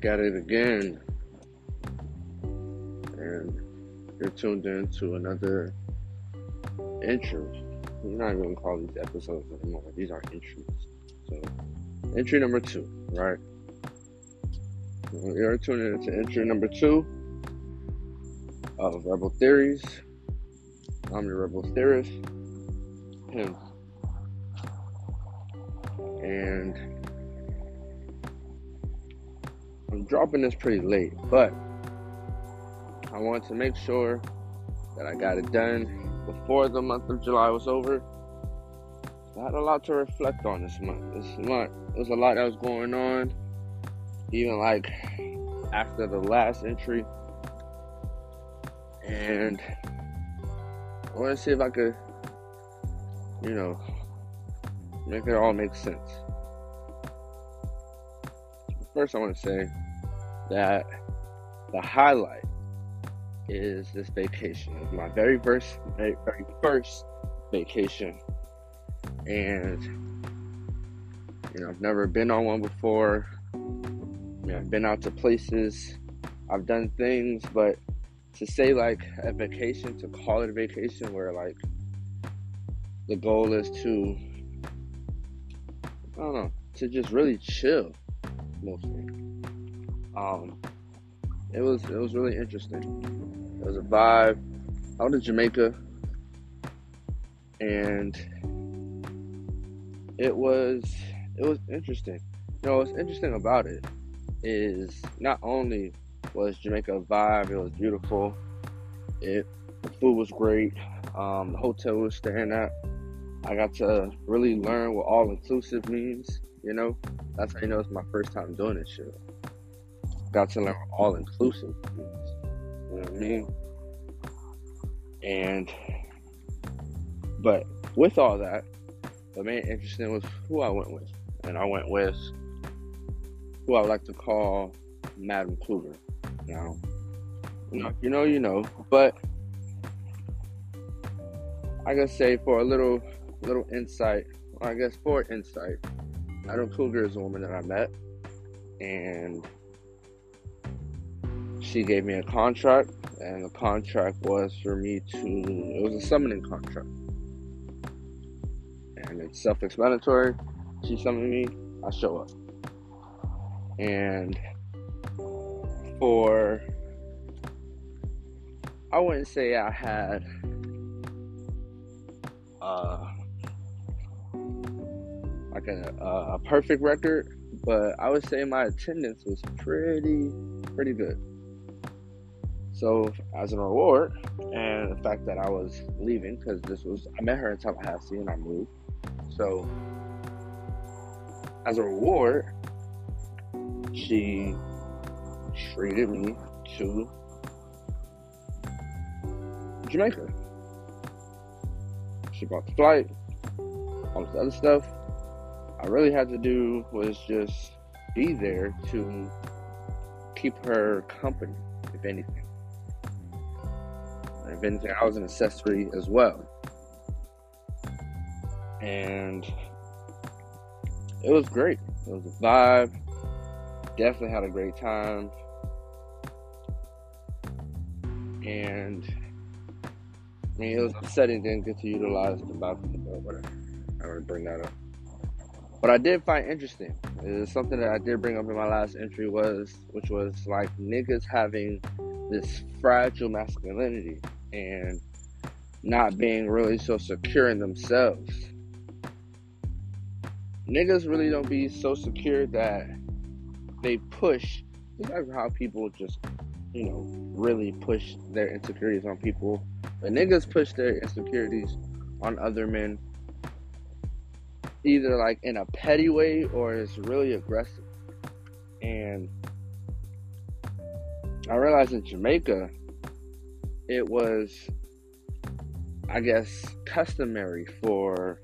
back at it again. And you're tuned in to another entry. We're not even gonna call these episodes anymore. These are entries. So, entry number two, right? You're tuning into entry number two of Rebel Theories. I'm your Rebel Theorist, him. And I'm dropping this pretty late, but I want to make sure that I got it done before the month of July was over. I had a lot to reflect on this month. This month, there was a lot that was going on. Even like after the last entry, and I want to see if I could, you know, make it all make sense. First, I want to say that the highlight is this vacation. My very first, very, very first vacation, and you know, I've never been on one before. You know, I've been out to places, I've done things, but to say like a vacation, to call it a vacation, where like the goal is to, I don't know, to just really chill, mostly. Um, it was it was really interesting. It was a vibe. I went to Jamaica, and it was it was interesting. You know, what's interesting about it is not only was Jamaica a vibe, it was beautiful. It the food was great. Um, the hotel was staying at, I got to really learn what all inclusive means. You know, that's how you know it's my first time doing this shit. Got to learn all inclusive. You know what I mean? And but with all that, the main interesting was who I went with, and I went with who I like to call Madam Kluger. Now, you know, you know, you know, but I gotta say for a little, little insight, I guess for insight, Madam Kluger is a woman that I met, and she gave me a contract, and the contract was for me to. It was a summoning contract, and it's self-explanatory. She summoned me, I show up, and for I wouldn't say I had uh, like a, a perfect record, but I would say my attendance was pretty pretty good. So as a reward, and the fact that I was leaving because this was I met her in Tallahassee and I moved. So as a reward, she treated me to Jamaica. She bought the flight, all this other stuff. I really had to do was just be there to keep her company, if anything. Anything, I was an accessory as well. And it was great. It was a vibe. Definitely had a great time. And I mean, it was upsetting didn't get to utilize the balcony, but whatever. I don't bring that up. What I did find interesting is something that I did bring up in my last entry was, which was like niggas having this fragile masculinity and not being really so secure in themselves. Niggas really don't be so secure that they push, like how people just you know, really push their insecurities on people. But niggas push their insecurities on other men either like in a petty way or it's really aggressive. And I realized in Jamaica it was I guess customary for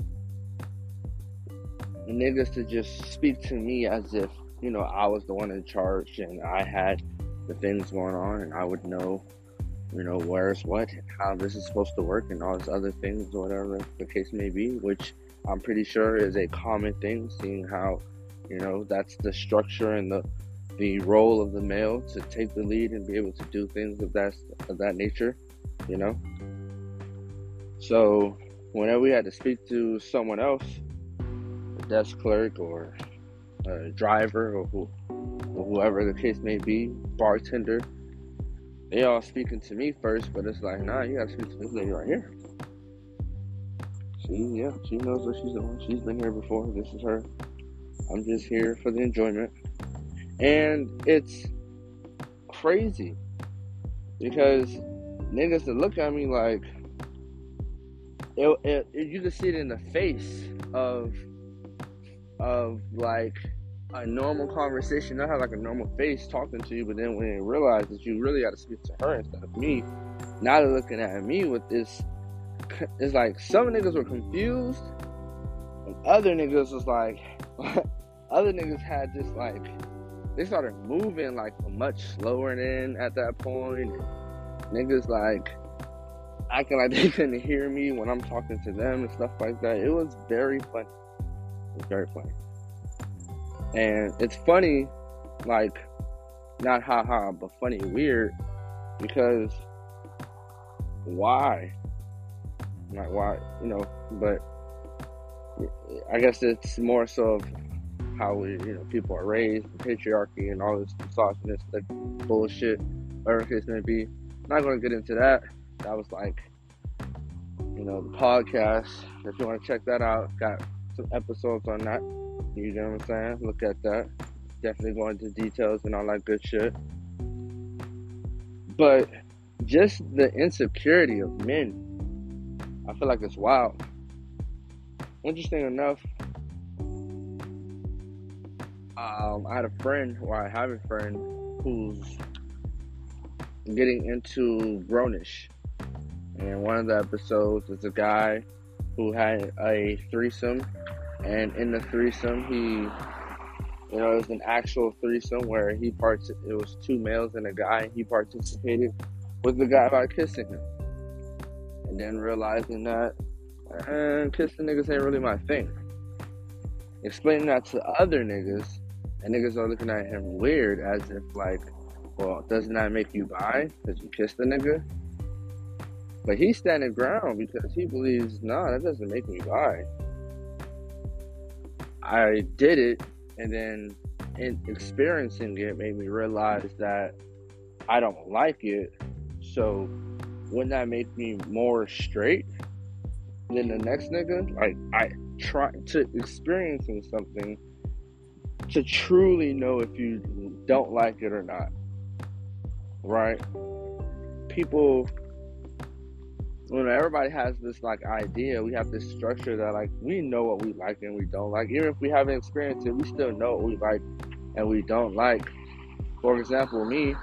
niggas to just speak to me as if, you know, I was the one in charge and I had the things going on, and I would know, you know, where's what, and how this is supposed to work, and all these other things, whatever the case may be, which I'm pretty sure is a common thing, seeing how, you know, that's the structure and the the role of the male to take the lead and be able to do things of that of that nature, you know. So whenever we had to speak to someone else, a desk clerk or a driver or, who, or whoever the case may be, bartender, they all speaking to me first, but it's like, nah, you gotta speak to this lady right here. She, yeah, she knows what she's doing. She's been here before. This is her. I'm just here for the enjoyment. And it's crazy because niggas that look at me like, it, it, you can see it in the face of of like a normal conversation. I have like a normal face talking to you, but then when they realize that you really got to speak to her instead of me, now they're looking at me with this. It's like some niggas were confused, and other niggas was like, other niggas had this like, they started moving like much slower than at that point. And niggas like acting like they couldn't hear me when I'm talking to them and stuff like that. It was very funny. It was very funny. And it's funny, like, not haha, but funny weird, because why? Like, why, you know, but I guess it's more so of how we, you know, people are raised, patriarchy, and all this misogynistic bullshit, whatever the case may be. I'm not going to get into that. That was like, you know, the podcast. If you want to check that out, got some episodes on that. You know what I'm saying? Look at that. Definitely go into details and all that good shit. But just the insecurity of men, I feel like it's wild. Interesting enough, um, I had a friend, or I have a friend, who's getting into grownish. And one of the episodes is a guy who had a threesome and in the threesome, he, you know, it was an actual threesome where he parts. It was two males and a guy. He participated with the guy by kissing him, and then realizing that, and kissing niggas ain't really my thing. Explaining that to other niggas, and niggas are looking at him weird as if like, well, doesn't that make you bi because you kissed the nigga? But he's standing ground because he believes, nah, that doesn't make me bi. I did it, and then in experiencing it made me realize that I don't like it. So, wouldn't that make me more straight than the next nigga? Like, I try to experiencing something to truly know if you don't like it or not. Right? People when everybody has this like idea, we have this structure that like we know what we like and we don't like. Even if we haven't experienced it, we still know what we like and we don't like. For example, me,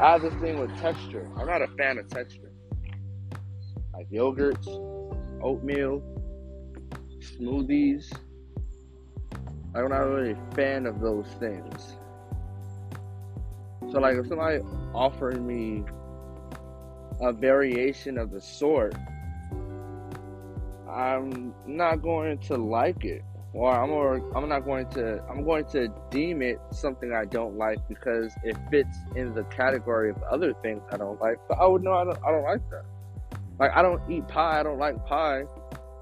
I have this thing with texture. I'm not a fan of texture. Like yogurts, oatmeal, smoothies. I'm not really a fan of those things. So like if somebody offered me a variation of the sort, I'm not going to like it, or I'm or I'm not going to I'm going to deem it something I don't like because it fits in the category of other things I don't like. But I would know I don't I don't like that. Like I don't eat pie. I don't like pie.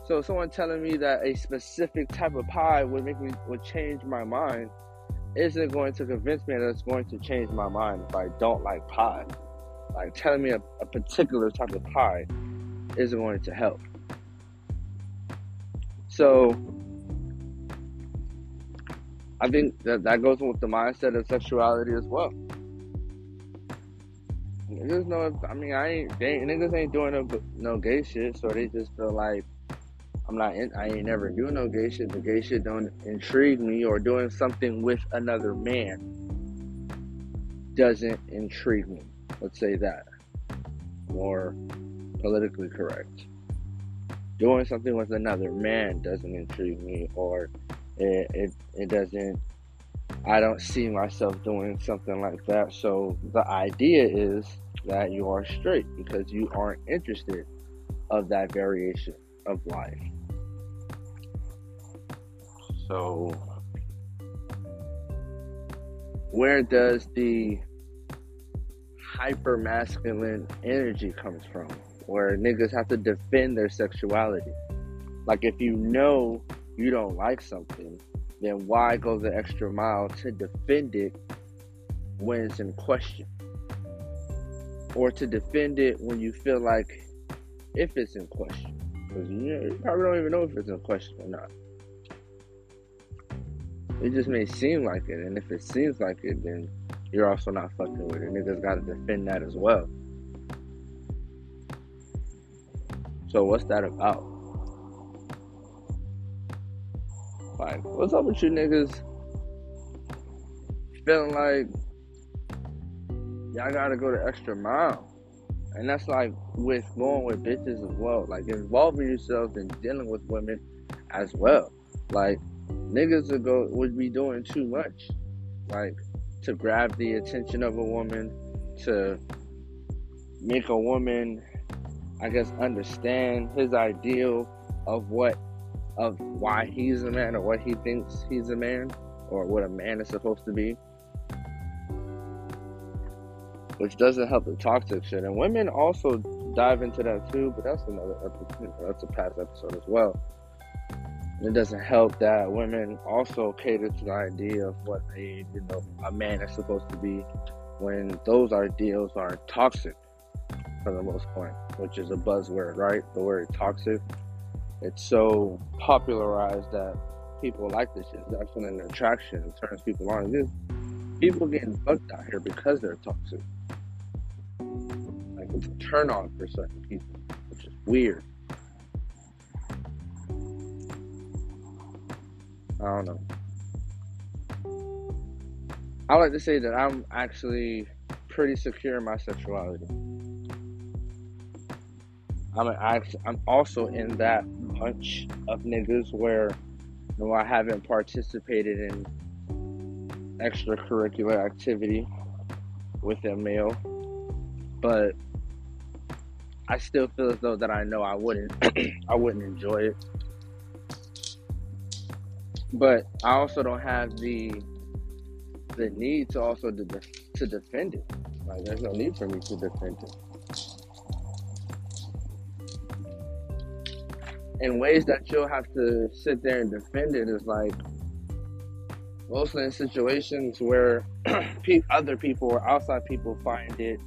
So someone telling me that a specific type of pie would make me would change my mind isn't going to convince me that it's going to change my mind if I don't like pie like telling me a, a particular type of pie isn't going to help. So I think that that goes with the mindset of sexuality as well. Niggas know, I mean, I ain't, they, niggas ain't doing no, no gay shit, so they just feel like I'm not, in, I ain't never doing no gay shit. The gay shit don't intrigue me, or doing something with another man doesn't intrigue me. Let's say that. More politically correct. Doing something with another man doesn't intrigue me, or it, it, it doesn't, I don't see myself doing something like that. So the idea is that you are straight because you aren't interested of that variation of life. So where does the hyper masculine energy comes from? Where niggas have to defend their sexuality. Like if you know you don't like something, then why go the extra mile to defend it when it's in question? Or to defend it when you feel like if it's in question. Because you, you probably don't even know if it's in question or not. It just may seem like it, and if it seems like it, then you're also not fucking with it. Niggas gotta defend that as well. So what's that about? Like, what's up with you niggas feeling like y'all gotta go the extra mile? And that's like with going with bitches as well. Like involving yourself in dealing with women as well. Like niggas would go would be doing too much. Like to grab the attention of a woman, to make a woman I guess understand his ideal of what of why he's a man or what he thinks he's a man or what a man is supposed to be. Which doesn't help the toxic shit. And women also dive into that too, but that's another episode, that's a past episode as well. It doesn't help that women also cater to the idea of what a you know a man is supposed to be when those ideals are toxic for the most part, which is a buzzword, right? The word toxic it's so popularized that people like this shit. That's an attraction. It turns people on. People getting fucked out here because they're toxic. Like it's a turn on for certain people, which is weird. I don't know. I like to say that I'm actually pretty secure in my sexuality. I'm actually, I'm also in that bunch of niggas where you know, I haven't participated in extracurricular activity with a male, but I still feel as though that I know I wouldn't I wouldn't enjoy it. But I also don't have the the need to also de- to defend it. Like there's no need for me to defend it. in ways that you'll have to sit there and defend it is like mostly in situations where other people or outside people find it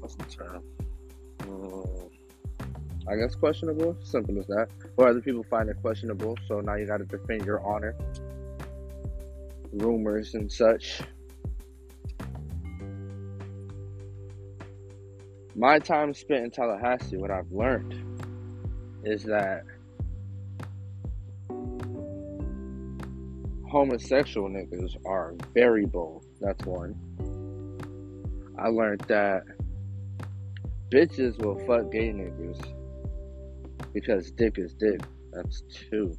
what's the term um, i guess questionable simple as that or other people find it questionable so now you got to defend your honor rumors and such my time spent in tallahassee what i've learned is that homosexual niggas are very bold. That's one. I learned that bitches will fuck gay niggas because dick is dick. That's two.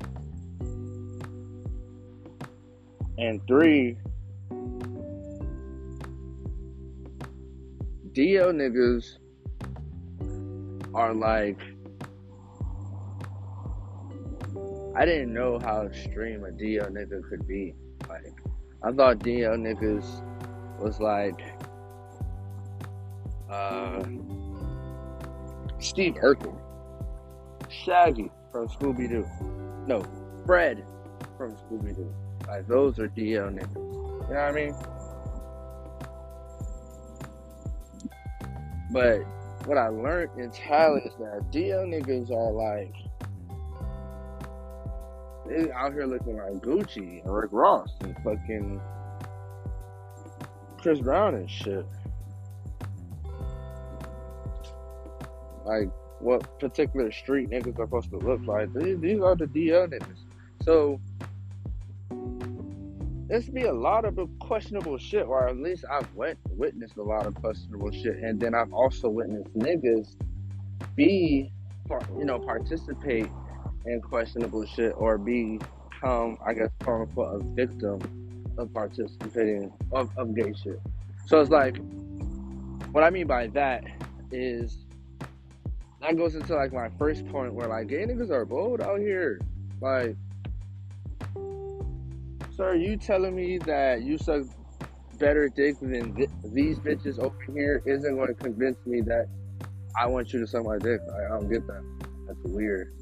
And three, DL niggas are like I didn't know how extreme a DL nigga could be. Like, I thought DL niggas was like uh, Steve Urkel, Shaggy from Scooby Doo, no, Fred from Scooby Doo. Like those are DL niggas. You know what I mean? But what I learned in Tally is that DL niggas are like they out here looking like Gucci and Rick Ross and fucking Chris Brown and shit. Like what particular street niggas are supposed to look like. These, these are the DL niggas. So there's be a lot of questionable shit, or at least I've went, witnessed a lot of questionable shit, and then I've also witnessed niggas be, you know, participate in questionable shit or become, I guess, quote unquote, a victim of participating of, of gay shit. So it's like, what I mean by that is that goes into like my first point where like gay niggas are bold out here. Like, sir, you telling me that you suck better dick than th- these bitches over here isn't going to convince me that I want you to suck my dick. I, I don't get that. That's weird.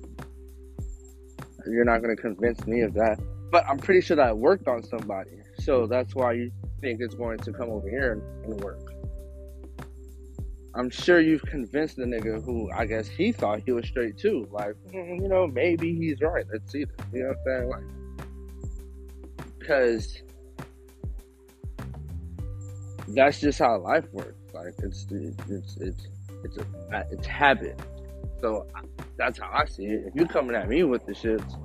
You're not going to convince me of that. But I'm pretty sure that worked on somebody. So that's why you think it's going to come over here and, and work. I'm sure you've convinced the nigga who I guess he thought he was straight too. Like, mm, you know, maybe he's right. Let's see this. You know what I'm saying? Like, because that's just how life works. Like, it's it's it's it's a it's habit. So that's how I see it. If you're coming at me with the shits,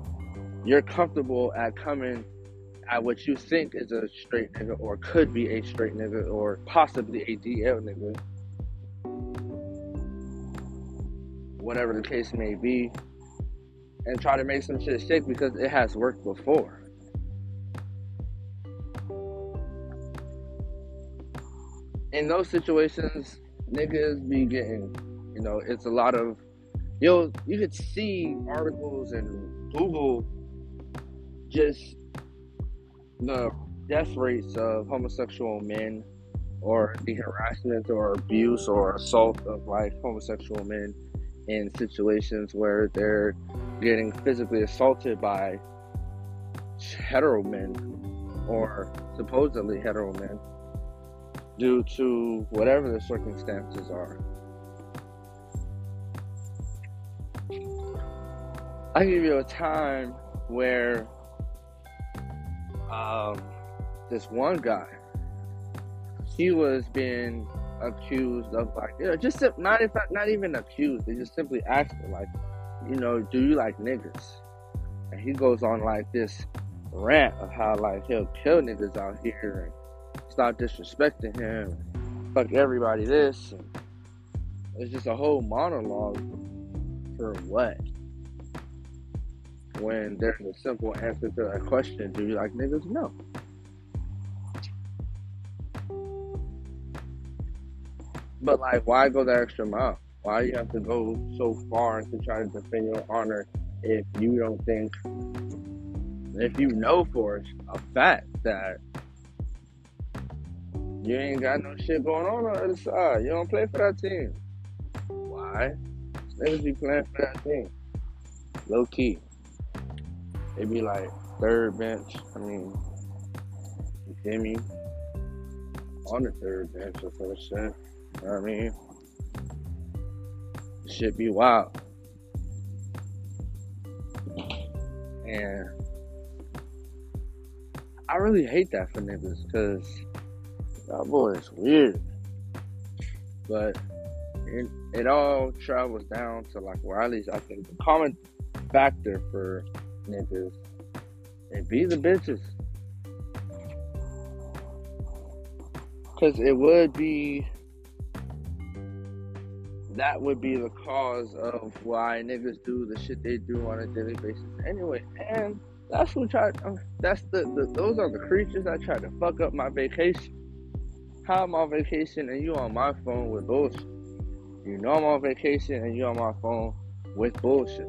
you're comfortable at coming at what you think is a straight nigga or could be a straight nigga or possibly a DL nigga whatever the case may be, and try to make some shit stick because it has worked before. In those situations, niggas be getting, you know, it's a lot of, yo, you could see articles and Google just the death rates of homosexual men or the harassment or abuse or assault of like homosexual men in situations where they're getting physically assaulted by hetero men or supposedly hetero men due to whatever the circumstances are. I give you a time where um, this one guy, he was being accused of like you know just not if not even accused they just simply asked him like you know do you like niggas? And he goes on like this rant of how like he'll kill niggas out here and stop disrespecting him fuck everybody this and it's just a whole monologue for what? When there's a simple answer to that question do you like niggas? No But like, why go the extra mile? Why you have to go so far to try to defend your honor if you don't think, if you know for a fact that you ain't got no shit going on on the other side. You don't play for that team. Why? Niggas be playing for that team. Low key. They be like third bench. I mean, you feel me? On the third bench or some. Know what I mean? Shit be wild. And I really hate that for niggas because that boy is weird. But it, it all travels down to like where at least I think the common factor for niggas and be the bitches. Cause it would be that would be the cause of why niggas do the shit they do on a daily basis anyway. And that's who tried. Uh, that's the, the those are the creatures that try to fuck up my vacation. How I'm on vacation and you on my phone with bullshit. You know I'm on vacation and you on my phone with bullshit.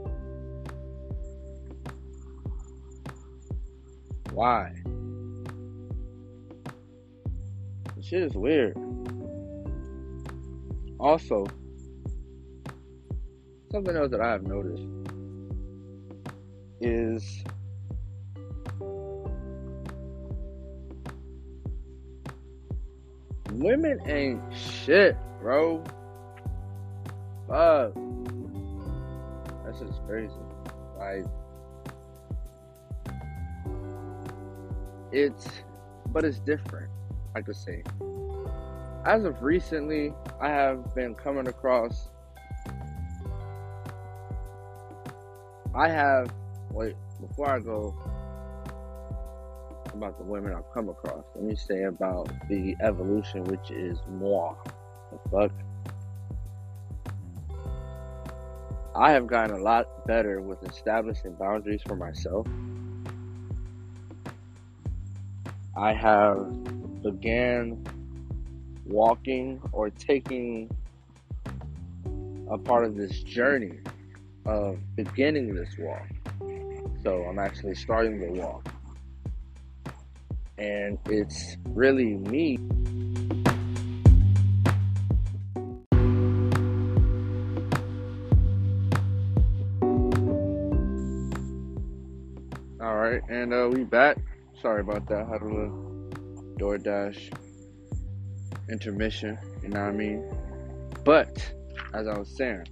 Why? The shit is weird. Also, something else that I have noticed is women ain't shit, bro. Fuck. That's just crazy. Like, it's, but it's different, I could say. As of recently, I have been coming across I have, wait, before I go about the women I've come across, let me say about the evolution, which is moi. The fuck? I have gotten a lot better with establishing boundaries for myself. I have began walking or taking a part of this journey of beginning this walk. So I'm actually starting the walk. and it's really me. All right, and uh, we back. Sorry about that. Had a little DoorDash intermission. You know what I mean? But as I was saying,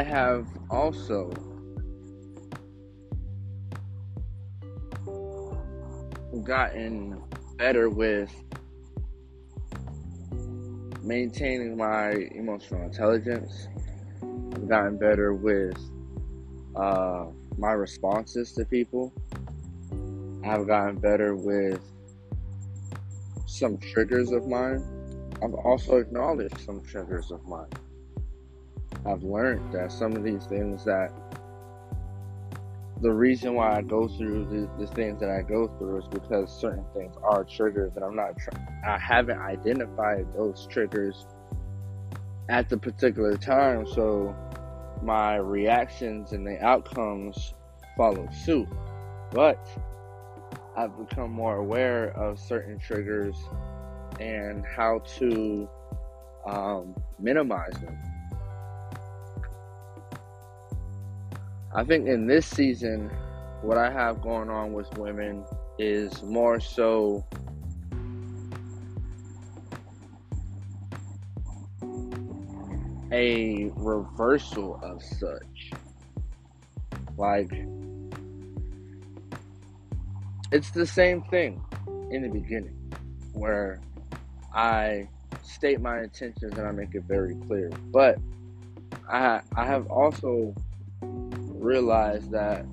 I have also gotten better with maintaining my emotional intelligence. I've gotten better with uh, my responses to people. I've gotten better with some triggers of mine. I've also acknowledged some triggers of mine. I've learned that some of these things that the reason why I go through the, the things that I go through is because certain things are triggers, and I'm not. I haven't identified those triggers at the particular time, so my reactions and the outcomes follow suit. But I've become more aware of certain triggers and how to um, minimize them. I think in this season, what I have going on with women is more so a reversal of such. Like, it's the same thing in the beginning where I state my intentions and I make it very clear. But I I have also realize that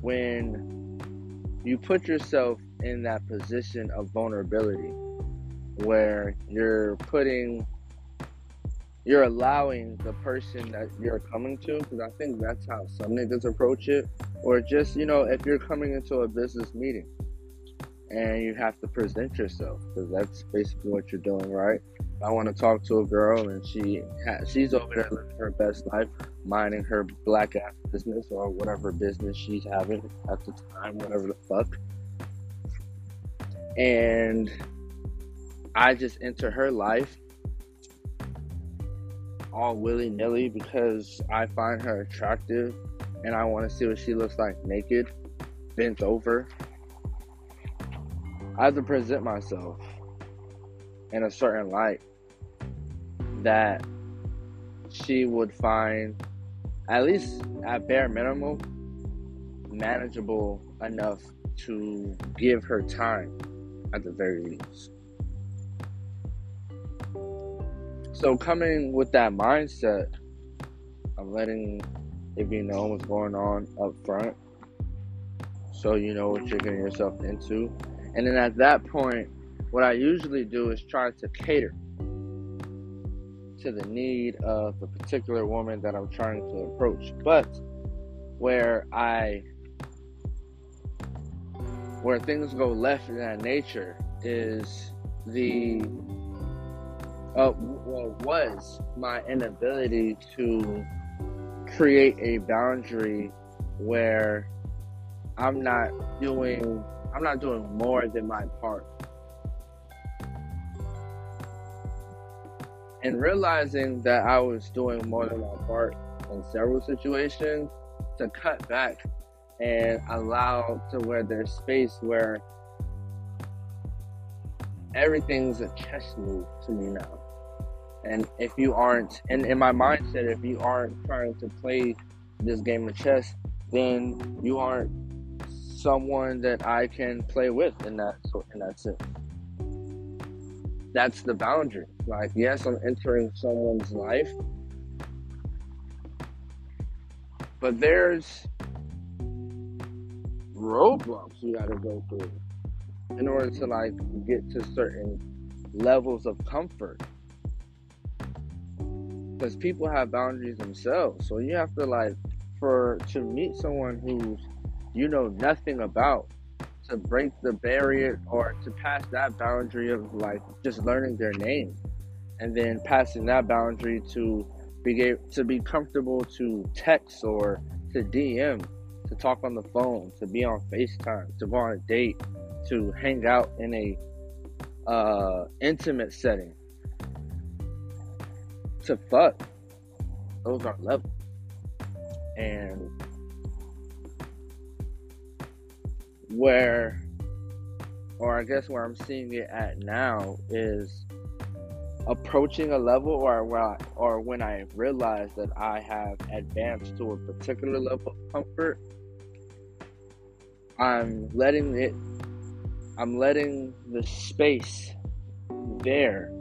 when you put yourself in that position of vulnerability where you're putting you're allowing the person that you're coming to because i think that's how some niggas approach it or just you know if you're coming into a business meeting and you have to present yourself because that's basically what you're doing right I want to talk to a girl and she ha- she's over there living her best life, minding her black ass business or whatever business she's having at the time, whatever the fuck. And I just enter her life all willy nilly because I find her attractive and I want to see what she looks like naked, bent over. I have to present myself in a certain light that she would find at least at bare minimum manageable enough to give her time at the very least. So coming with that mindset of letting if you know what's going on up front so you know what you're getting yourself into. And then at that point, what I usually do is try to cater to the need of the particular woman that I'm trying to approach. But where I where things go left in that nature is the uh, well was my inability to create a boundary where I'm not doing I'm not doing more than my part and realizing that I was doing more than my part in several situations to cut back and allow to where there's space where everything's a chess move to me now. And if you aren't, and in my mindset, if you aren't trying to play this game of chess, then you aren't someone that I can play with in that in that sense that's the boundary. Like, yes, I'm entering someone's life, but there's roadblocks you got to go through in order to like get to certain levels of comfort. Because people have boundaries themselves, so you have to like for to meet someone who's you know nothing about to break the barrier or to pass that boundary of like just learning their name and then passing that boundary to be to be comfortable to text or to DM, to talk on the phone, to be on FaceTime, to go on a date, to hang out in a uh, intimate setting, to fuck. Those are levels. And where, or I guess where I'm seeing it at now is approaching a level or or when I realize that I have advanced to a particular level of comfort, I'm letting it I'm letting the space there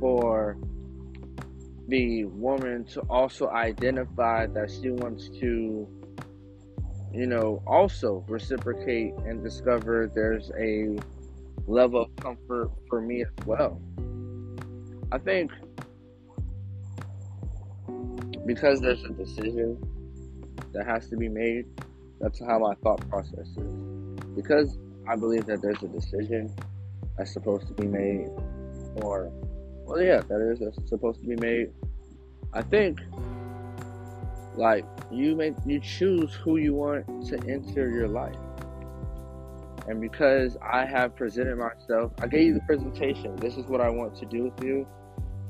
for the woman to also identify that she wants to you know also reciprocate and discover there's a level of comfort for me as well I think because there's a decision that has to be made, that's how my thought process is. Because I believe that there's a decision that's supposed to be made, or, well, yeah, that is supposed to be made. I think, like, you make you choose who you want to enter your life. And because I have presented myself, I gave you the presentation. This is what I want to do with you.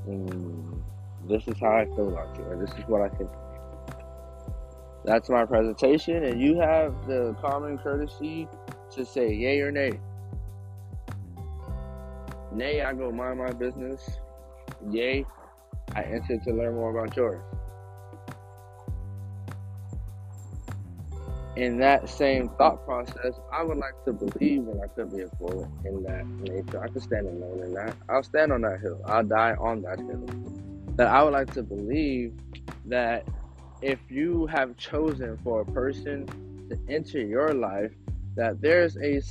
And this is how I feel about you. Or this is what I think. That's my presentation. And you have the common courtesy to say yay or nay. Nay, I go mind my business. Yay, I enter to learn more about yours. In that same thought process, I would like to believe, and I could be a fool in that nature. I could stand alone in that. I'll stand on that hill. I'll die on that hill. That I would like to believe that if you have chosen for a person to enter your life, that there's a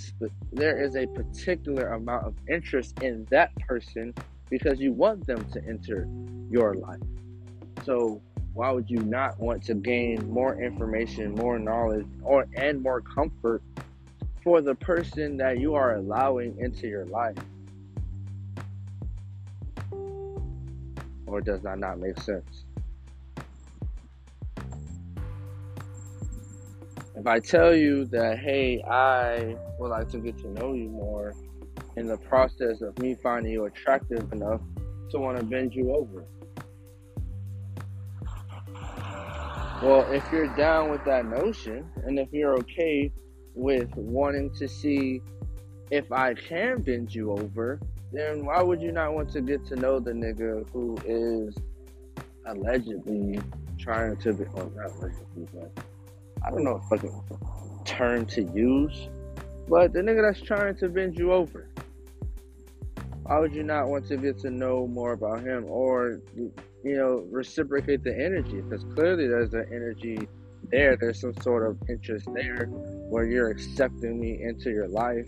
there is a particular amount of interest in that person because you want them to enter your life. So why would you not want to gain more information, more knowledge, or and more comfort for the person that you are allowing into your life? Or does that not make sense? If I tell you that, hey, I would like to get to know you more in the process of me finding you attractive enough to want to bend you over Well, if you're down with that notion, and if you're okay with wanting to see if I can bend you over, then why would you not want to get to know the nigga who is allegedly trying to be, not allegedly, but I don't know a fucking term to use, but the nigga that's trying to bend you over. Why would you not want to get to know more about him or you know, reciprocate the energy because clearly there's an energy there. There's some sort of interest there where you're accepting me into your life.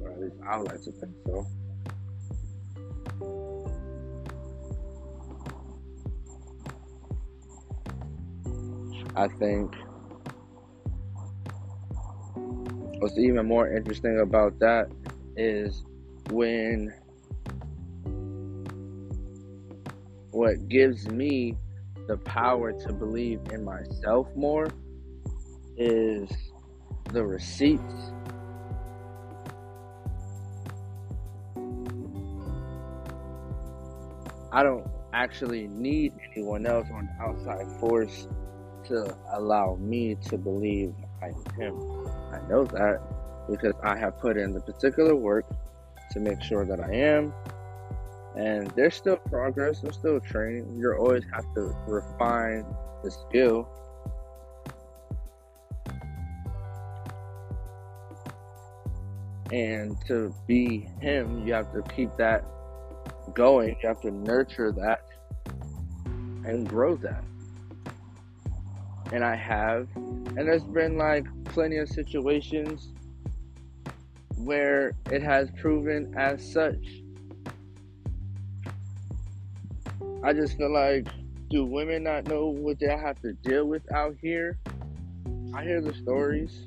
Or at least I would like to think so. I think what's even more interesting about that is when what gives me the power to believe in myself more is the receipts. I don't actually need anyone else or an outside force to allow me to believe I'm him. I know that because I have put in the particular work to make sure that I am and there's still progress, there's still training. You always have to refine the skill. And to be him, you have to keep that going. You have to nurture that and grow that. And I have. And there's been like plenty of situations where it has proven as such I just feel like Do women not know what they have to deal with out here? I hear the stories.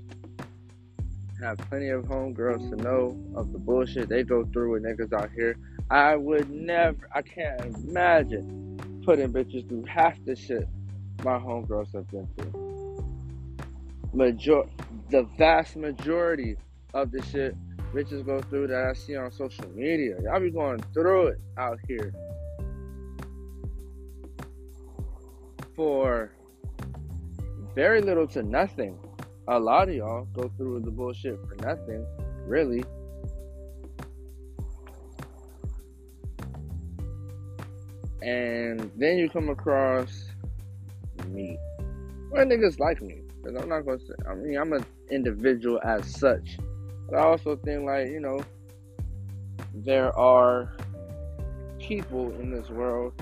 Have plenty of homegirls to know of the bullshit they go through with niggas out here. I would never, I can't imagine putting bitches through half the shit my homegirls have been through. Major, the vast majority of the shit bitches go through that I see on social media. Y'all be going through it out here. For very little to nothing. A lot of y'all go through the bullshit for nothing, really. And then you come across me. Well, niggas like me. Cause I'm not gonna say, I mean, I'm an individual as such. But I also think, like, you know, there are people in this world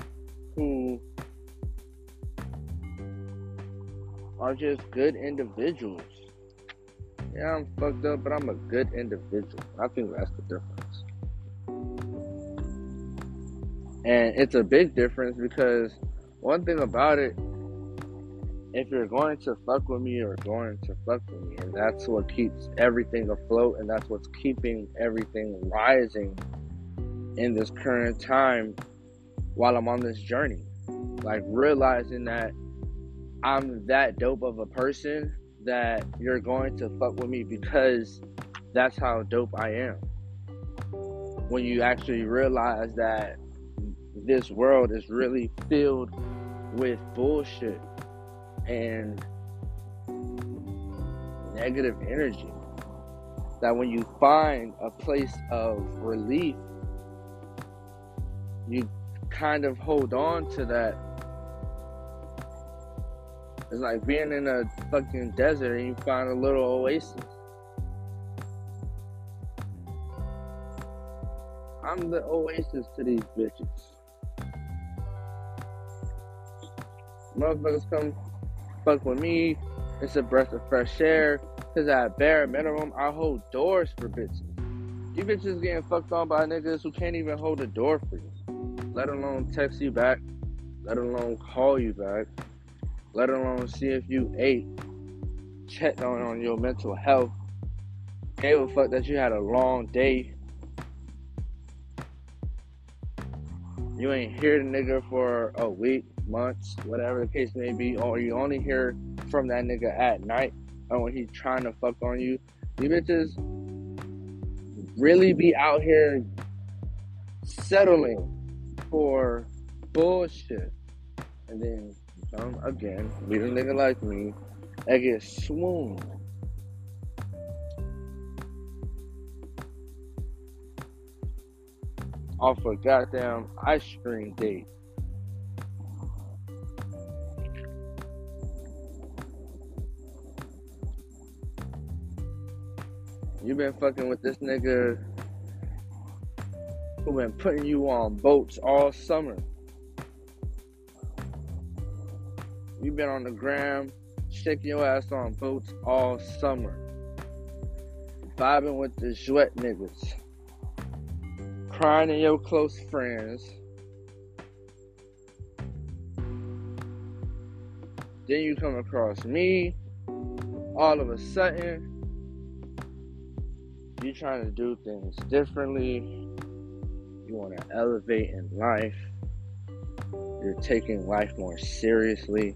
who are just good individuals. Yeah, I'm fucked up, but I'm a good individual. I think that's the difference. And it's a big difference because one thing about it if you're going to fuck with me, you're going to fuck with me. And that's what keeps everything afloat and that's what's keeping everything rising in this current time while I'm on this journey. Like realizing that I'm that dope of a person that you're going to fuck with me because that's how dope I am. When you actually realize that this world is really filled with bullshit and negative energy. That when you find a place of relief, you kind of hold on to that. It's like being in a fucking desert and you find a little oasis. I'm the oasis to these bitches. Motherfuckers come fuck with me. It's a breath of fresh air. Cause at bare minimum, I hold doors for bitches. You bitches getting fucked on by niggas who can't even hold a door for you. Let alone text you back. Let alone call you back. Let alone see if you ate. Checked on on your mental health. Gave a fuck that you had a long day. You ain't hear the nigga for a week months, whatever the case may be, or you only hear from that nigga at night or when he's trying to fuck on you. You bitches really be out here settling for bullshit. And then come again, meet a nigga like me and get swooned. Off a goddamn ice cream date. You been fucking with this nigga who been putting you on boats all summer. You been on the gram, shaking your ass on boats all summer. Vibing with the sweat niggas. Crying to your close friends. Then you come across me. All of a sudden, you're trying to do things differently, you want to elevate in life, you're taking life more seriously,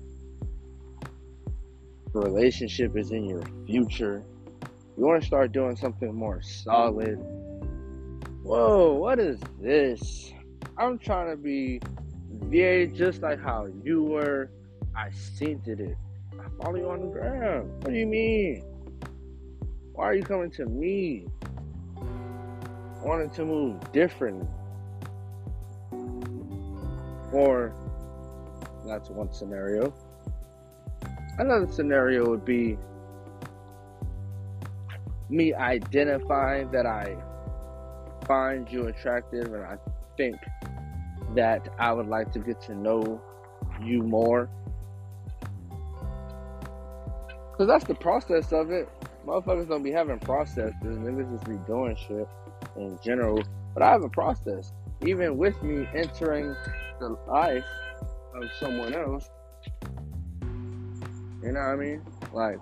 relationship is in your future, you want to start doing something more solid. Whoa, what is this? I'm trying to be VA just like how you were. I scented it. I follow you on the ground. What do you mean? Why are you coming to me? I wanted to move differently. Or that's one scenario. Another scenario would be me identifying that I find you attractive and I think that I would like to get to know you more. Because that's the process of it motherfuckers don't be having processes. Niggas just be doing shit in general. But I have a process. Even with me entering the life of someone else. You know what I mean? Like,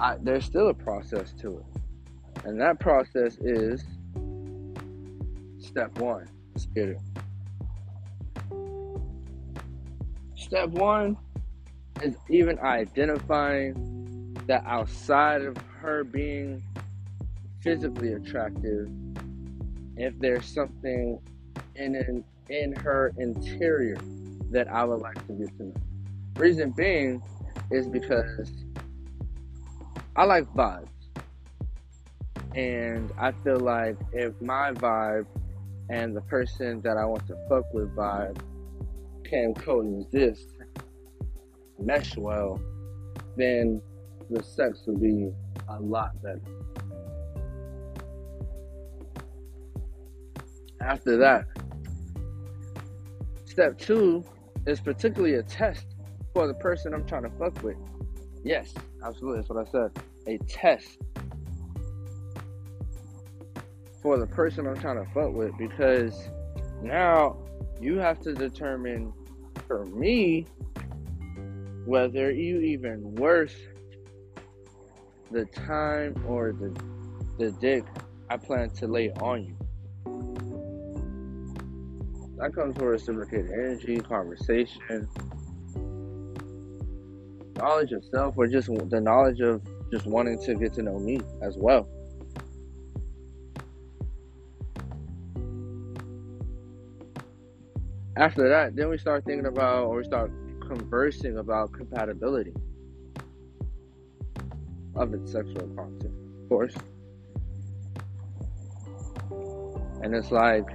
I, there's still a process to it. And that process is step one, spirit. Step one is even identifying that outside of her being physically attractive, if there's something in an, in her interior that I would like to to know. Reason being is because I like vibes. And I feel like if my vibe and the person that I want to fuck with vibe can coexist, mesh well, then the sex will be a lot better. After that, step two is particularly a test for the person I'm trying to fuck with. Yes, absolutely. That's what I said. A test for the person I'm trying to fuck with because now you have to determine for me whether you even worth the time or the the dick I plan to lay on you. That comes from reciprocated energy, conversation, knowledge of self, or just the knowledge of just wanting to get to know me as well. After that, then we start thinking about, or we start conversing about compatibility of its sexual content, of course. And it's like,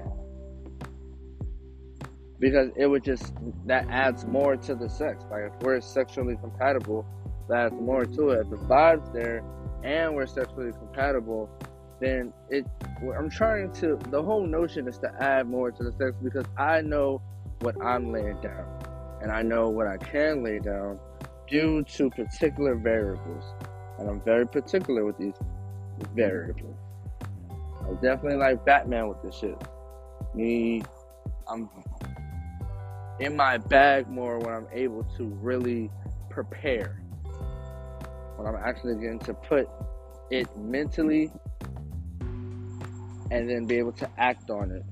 because it would just that adds more to the sex. Like if we're sexually compatible, that adds more to it. If the vibe's there and we're sexually compatible, then it. I'm trying to. The whole notion is to add more to the sex because I know what I'm laying down, and I know what I can lay down due to particular variables, and I'm very particular with these variables. I definitely like Batman with this shit. Me, I'm in my bag more when I'm able to really prepare. When I'm actually getting to put it mentally and then be able to act on it.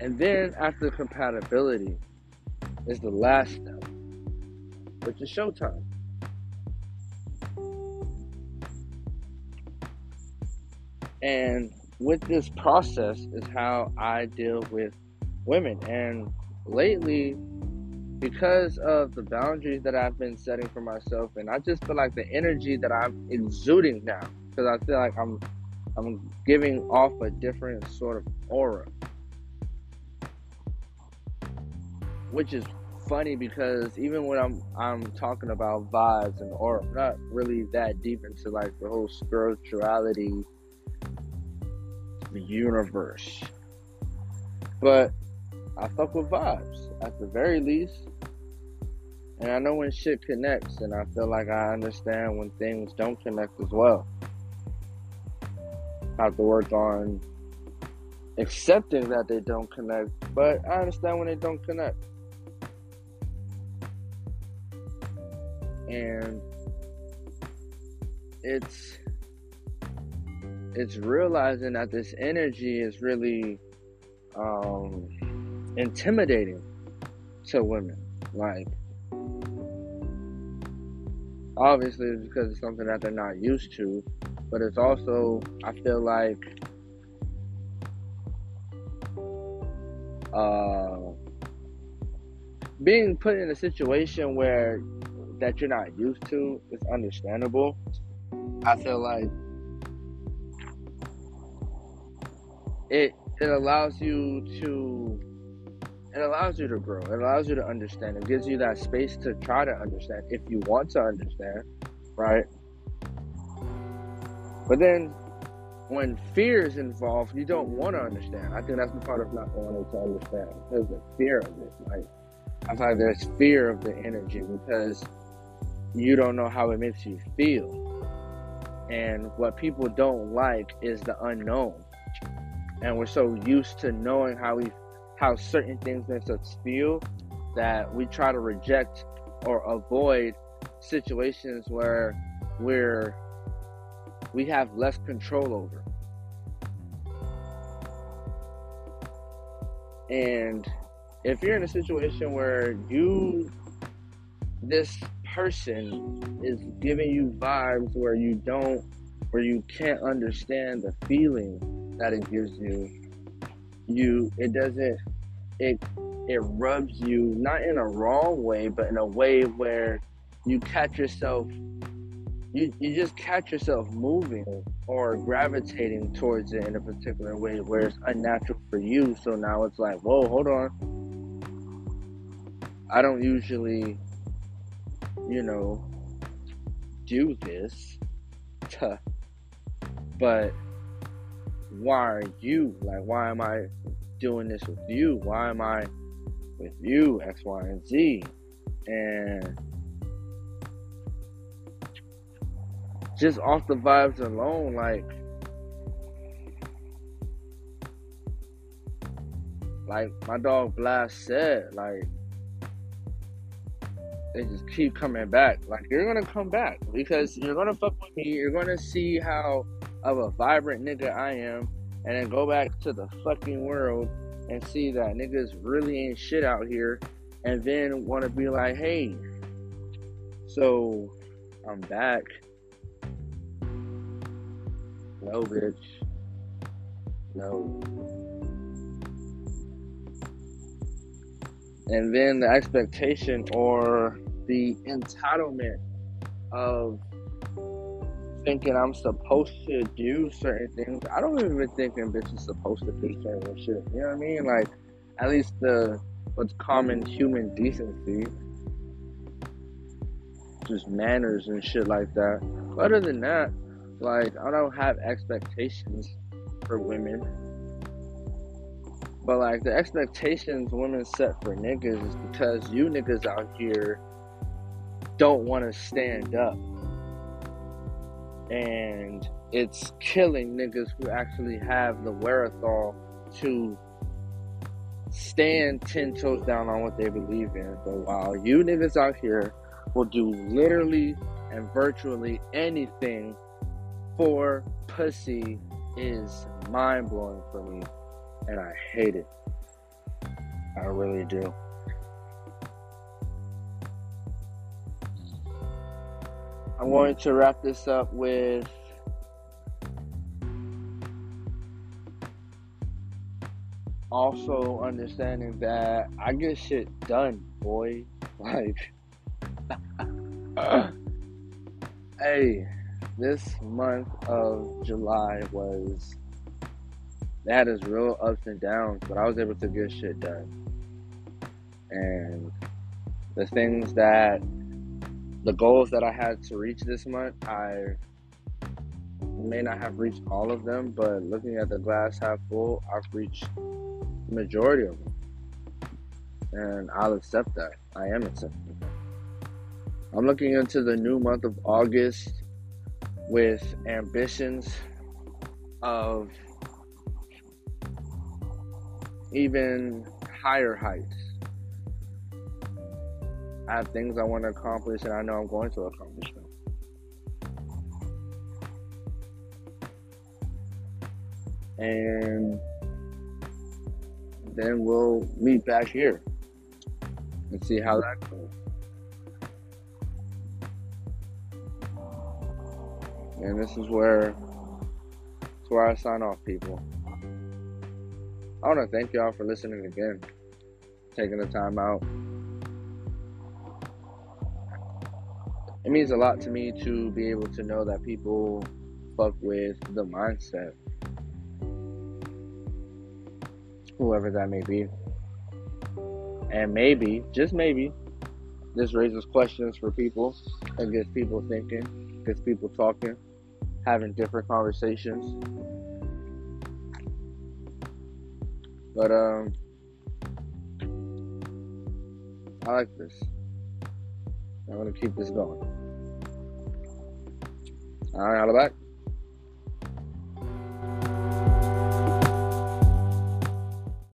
And then after compatibility is the last step, which is showtime. And with this process is how I deal with women. And lately, because of the boundaries that I've been setting for myself, and I just feel like the energy that I'm exuding now, because I feel like I'm I'm giving off a different sort of aura, which is funny because even when I'm I'm talking about vibes and aura, I'm not really that deep into like the whole spirituality the universe. But I fuck with vibes at the very least. And I know when shit connects, and I feel like I understand when things don't connect as well. I have to work on accepting that they don't connect, but I understand when they don't connect. And it's it's realizing that this energy is really um, intimidating to women. Like, obviously, it's because it's something that they're not used to, but it's also, I feel like, uh, being put in a situation where that you're not used to is understandable. I feel like it it allows you to it allows you to grow. It allows you to understand. It gives you that space to try to understand if you want to understand, right? But then when fear is involved, you don't want to understand. I think that's the part of not wanting to understand because the fear of it. Like I feel there's fear of the energy because you don't know how it makes you feel. And what people don't like is the unknown and we're so used to knowing how we how certain things make us feel that we try to reject or avoid situations where we're we have less control over. And if you're in a situation where you this person is giving you vibes where you don't where you can't understand the feeling that it gives you you it doesn't it it rubs you not in a wrong way but in a way where you catch yourself you, you just catch yourself moving or gravitating towards it in a particular way where it's unnatural for you. So now it's like whoa hold on. I don't usually you know do this but why are you like why am i doing this with you why am i with you x y and z and just off the vibes alone like like my dog blast said like they just keep coming back. Like you're gonna come back because you're gonna fuck with me. You're gonna see how of a vibrant nigga I am, and then go back to the fucking world and see that niggas really ain't shit out here, and then want to be like, hey, so I'm back. No, bitch. No. and then the expectation or the entitlement of thinking I'm supposed to do certain things. I don't even think a bitch is supposed to do certain shit. You know what I mean? Like, at least the what's common human decency, just manners and shit like that. Other than that, like, I don't have expectations for women but like the expectations women set for niggas is because you niggas out here don't want to stand up. And it's killing niggas who actually have the wherewithal to stand 10 toes down on what they believe in. But while you niggas out here will do literally and virtually anything for pussy is mind blowing for me and I hate it. I really do. I'm going to wrap this up with also understanding that I get shit done, boy. Like, hey, this month of July was that is real ups and downs, but I was able to get shit done. And the things that, the goals that I had to reach this month, I may not have reached all of them, but looking at the glass half full, I've reached the majority of them. And I'll accept that. I am accepting that. I'm looking into the new month of August with ambitions of even higher heights. I have things I want to accomplish, and I know I'm going to accomplish them. And then we'll meet back here and see how that goes. And this is where, it's where I sign off, people. I want to thank y'all for listening again, taking the time out. It means a lot to me to be able to know that people fuck with the mindset, whoever that may be. And maybe, just maybe, this raises questions for people and gets people thinking, gets people talking, having different conversations. But um, I like this. I'm gonna keep this going. All right, holla back.